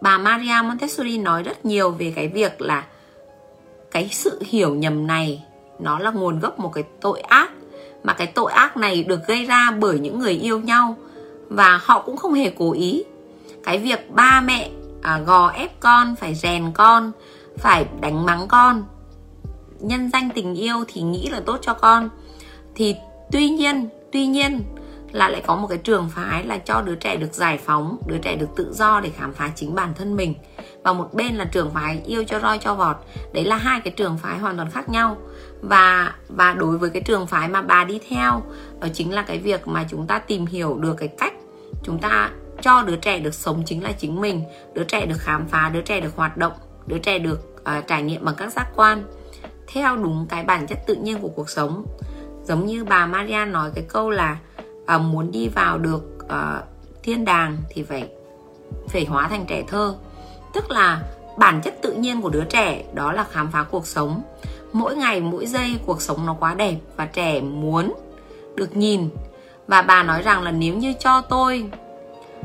bà Maria Montessori nói rất nhiều về cái việc là cái sự hiểu nhầm này nó là nguồn gốc một cái tội ác mà cái tội ác này được gây ra bởi những người yêu nhau và họ cũng không hề cố ý. Cái việc ba mẹ à, gò ép con phải rèn con phải đánh mắng con nhân danh tình yêu thì nghĩ là tốt cho con thì tuy nhiên tuy nhiên là lại có một cái trường phái là cho đứa trẻ được giải phóng đứa trẻ được tự do để khám phá chính bản thân mình. Và một bên là trường phái yêu cho roi cho vọt. Đấy là hai cái trường phái hoàn toàn khác nhau. Và và đối với cái trường phái mà bà đi theo đó chính là cái việc mà chúng ta tìm hiểu được cái cách chúng ta cho đứa trẻ được sống chính là chính mình đứa trẻ được khám phá đứa trẻ được hoạt động đứa trẻ được uh, trải nghiệm bằng các giác quan theo đúng cái bản chất tự nhiên của cuộc sống. Giống như bà Maria nói cái câu là à, muốn đi vào được à, thiên đàng thì phải phải hóa thành trẻ thơ. Tức là bản chất tự nhiên của đứa trẻ đó là khám phá cuộc sống. Mỗi ngày mỗi giây cuộc sống nó quá đẹp và trẻ muốn được nhìn. Và bà nói rằng là nếu như cho tôi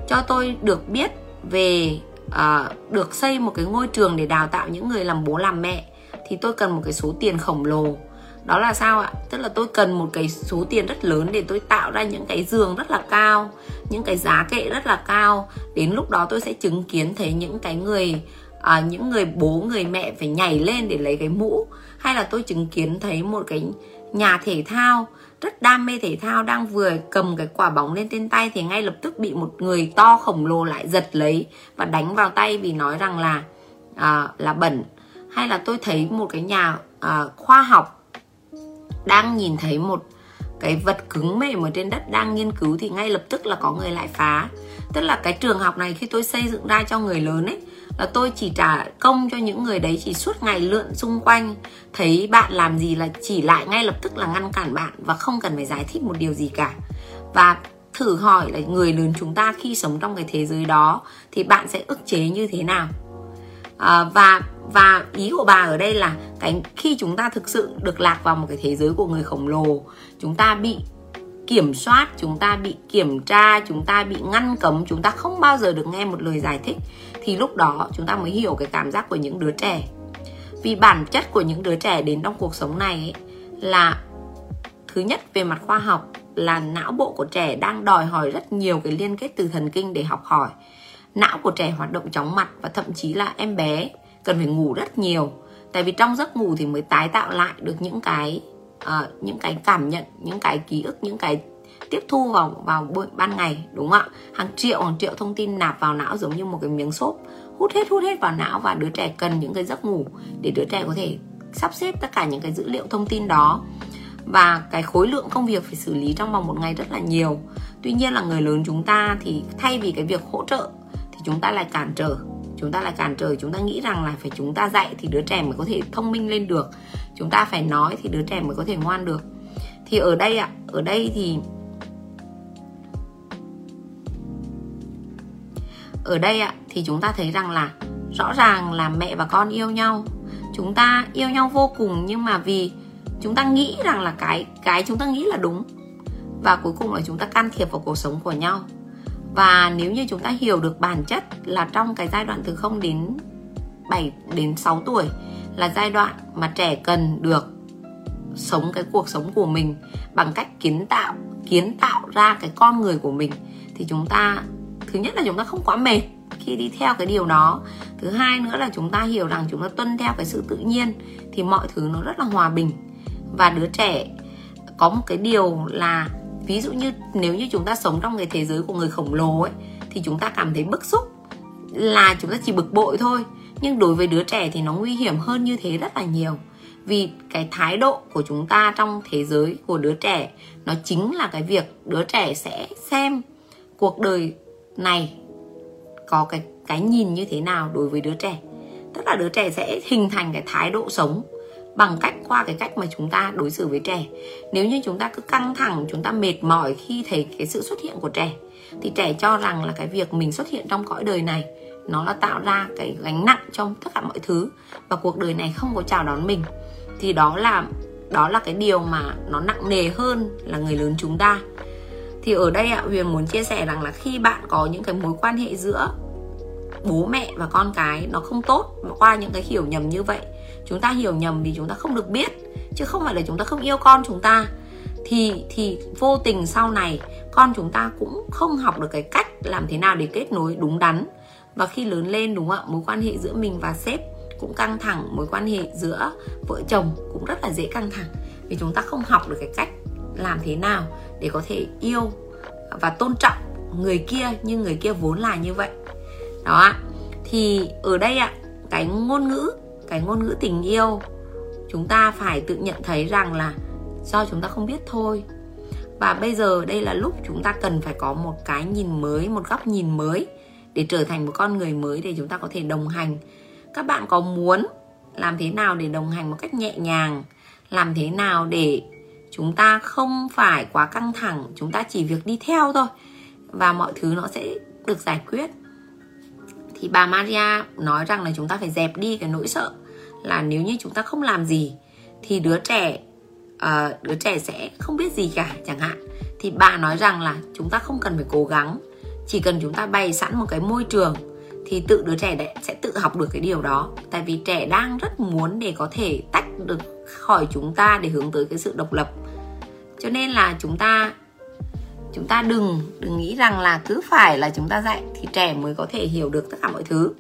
cho tôi được biết về uh, được xây một cái ngôi trường để đào tạo những người làm bố làm mẹ thì tôi cần một cái số tiền khổng lồ đó là sao ạ? Tức là tôi cần một cái số tiền rất lớn để tôi tạo ra những cái giường rất là cao những cái giá kệ rất là cao. Đến lúc đó tôi sẽ chứng kiến thấy những cái người à, những người bố người mẹ phải nhảy lên để lấy cái mũ. Hay là tôi chứng kiến thấy một cái nhà thể thao rất đam mê thể thao đang vừa cầm cái quả bóng lên trên tay thì ngay lập tức bị một người to khổng lồ lại giật lấy và đánh vào tay vì nói rằng là à, là bẩn. Hay là tôi thấy một cái nhà à, khoa học đang nhìn thấy một cái vật cứng mềm ở trên đất đang nghiên cứu thì ngay lập tức là có người lại phá. Tức là cái trường học này khi tôi xây dựng ra cho người lớn ấy là tôi chỉ trả công cho những người đấy chỉ suốt ngày lượn xung quanh thấy bạn làm gì là chỉ lại ngay lập tức là ngăn cản bạn và không cần phải giải thích một điều gì cả. Và thử hỏi là người lớn chúng ta khi sống trong cái thế giới đó thì bạn sẽ ức chế như thế nào? À, và và ý của bà ở đây là cái khi chúng ta thực sự được lạc vào một cái thế giới của người khổng lồ chúng ta bị kiểm soát chúng ta bị kiểm tra chúng ta bị ngăn cấm chúng ta không bao giờ được nghe một lời giải thích thì lúc đó chúng ta mới hiểu cái cảm giác của những đứa trẻ. Vì bản chất của những đứa trẻ đến trong cuộc sống này ấy, là thứ nhất về mặt khoa học là não bộ của trẻ đang đòi hỏi rất nhiều cái liên kết từ thần kinh để học hỏi. Não của trẻ hoạt động chóng mặt và thậm chí là em bé cần phải ngủ rất nhiều. Tại vì trong giấc ngủ thì mới tái tạo lại được những cái uh, những cái cảm nhận những cái ký ức những cái tiếp thu vào vào ban ngày đúng không ạ? Hàng triệu hàng triệu thông tin nạp vào não giống như một cái miếng xốp. Hút hết hút hết vào não và đứa trẻ cần những cái giấc ngủ để đứa trẻ có thể sắp xếp tất cả những cái dữ liệu thông tin đó. Và cái khối lượng công việc phải xử lý trong vòng một ngày rất là nhiều. Tuy nhiên là người lớn chúng ta thì thay vì cái việc hỗ trợ thì chúng ta lại cản trở chúng ta lại cản trở, chúng ta nghĩ rằng là phải chúng ta dạy thì đứa trẻ mới có thể thông minh lên được. Chúng ta phải nói thì đứa trẻ mới có thể ngoan được. Thì ở đây ạ, ở đây thì ở đây ạ, thì chúng ta thấy rằng là rõ ràng là mẹ và con yêu nhau. Chúng ta yêu nhau vô cùng nhưng mà vì chúng ta nghĩ rằng là cái cái chúng ta nghĩ là đúng. Và cuối cùng là chúng ta can thiệp vào cuộc sống của nhau và nếu như chúng ta hiểu được bản chất là trong cái giai đoạn từ 0 đến 7 đến 6 tuổi là giai đoạn mà trẻ cần được sống cái cuộc sống của mình bằng cách kiến tạo kiến tạo ra cái con người của mình, thì chúng ta, thứ nhất là chúng ta không quá mệt khi đi theo cái điều đó. Thứ hai nữa là chúng ta hiểu rằng chúng ta tuân theo cái sự tự nhiên thì mọi thứ nó rất là hòa bình. Và đứa trẻ có một cái điều là ví dụ như nếu như chúng ta sống trong cái thế giới của người khổng lồ ấy, thì chúng ta cảm thấy bức xúc là chúng ta chỉ bực bội thôi. Nhưng đối với đứa trẻ thì nó nguy hiểm hơn như thế rất là nhiều. Vì cái thái độ của chúng ta trong thế giới của đứa trẻ, nó chính là cái việc đứa trẻ sẽ xem cuộc đời này có cái cái nhìn như thế nào đối với đứa trẻ. Tức là đứa trẻ sẽ hình thành cái thái độ sống bằng cách qua cái cách mà chúng ta đối xử với trẻ. Nếu như chúng ta cứ căng thẳng, chúng ta mệt mỏi khi thấy cái sự xuất hiện của trẻ, thì trẻ cho rằng là cái việc mình xuất hiện trong cõi đời này, nó là tạo ra cái gánh nặng trong tất cả mọi thứ và cuộc đời này không có chào đón mình. Thì đó là đó là cái điều mà nó nặng nề hơn là người lớn chúng ta. Thì ở đây ạ, huyền muốn chia sẻ rằng là khi bạn có những cái mối quan hệ giữa bố mẹ và con cái nó không tốt qua những cái hiểu nhầm như vậy chúng ta hiểu nhầm vì chúng ta không được biết, chứ không phải là chúng ta không yêu con chúng ta. Thì thì vô tình sau này, con chúng ta cũng không học được cái cách làm thế nào để kết nối đúng đắn. Và khi lớn lên, đúng không ạ, mối quan hệ giữa mình và sếp cũng căng thẳng, mối quan hệ giữa vợ chồng cũng rất là dễ căng thẳng. Vì chúng ta không học được cái cách làm thế nào để có thể yêu và tôn trọng người kia như người kia vốn là như vậy. Đó ạ. Thì ở đây ạ, cái ngôn ngữ cái ngôn ngữ tình yêu, chúng ta phải tự nhận thấy rằng là do chúng ta không biết thôi. Và bây giờ đây là lúc chúng ta cần phải có một cái nhìn mới, một góc nhìn mới để trở thành một con người mới để chúng ta có thể đồng hành. Các bạn có muốn làm thế nào để đồng hành một cách nhẹ nhàng? Làm thế nào để chúng ta không phải quá căng thẳng, chúng ta chỉ việc đi theo thôi và mọi thứ nó sẽ được giải quyết? Thì bà Maria nói rằng là chúng ta phải dẹp đi cái nỗi sợ là nếu như chúng ta không làm gì thì đứa trẻ uh, đứa trẻ sẽ không biết gì cả chẳng hạn. Thì bà nói rằng là chúng ta không cần phải cố gắng chỉ cần chúng ta bày sẵn một cái môi trường thì tự đứa trẻ sẽ tự học được cái điều đó. Tại vì trẻ đang rất muốn để có thể tách được khỏi chúng ta để hướng tới cái sự độc lập. Cho nên là chúng ta chúng ta đừng đừng nghĩ rằng là cứ phải là chúng ta dạy thì trẻ mới có thể hiểu được tất cả mọi thứ.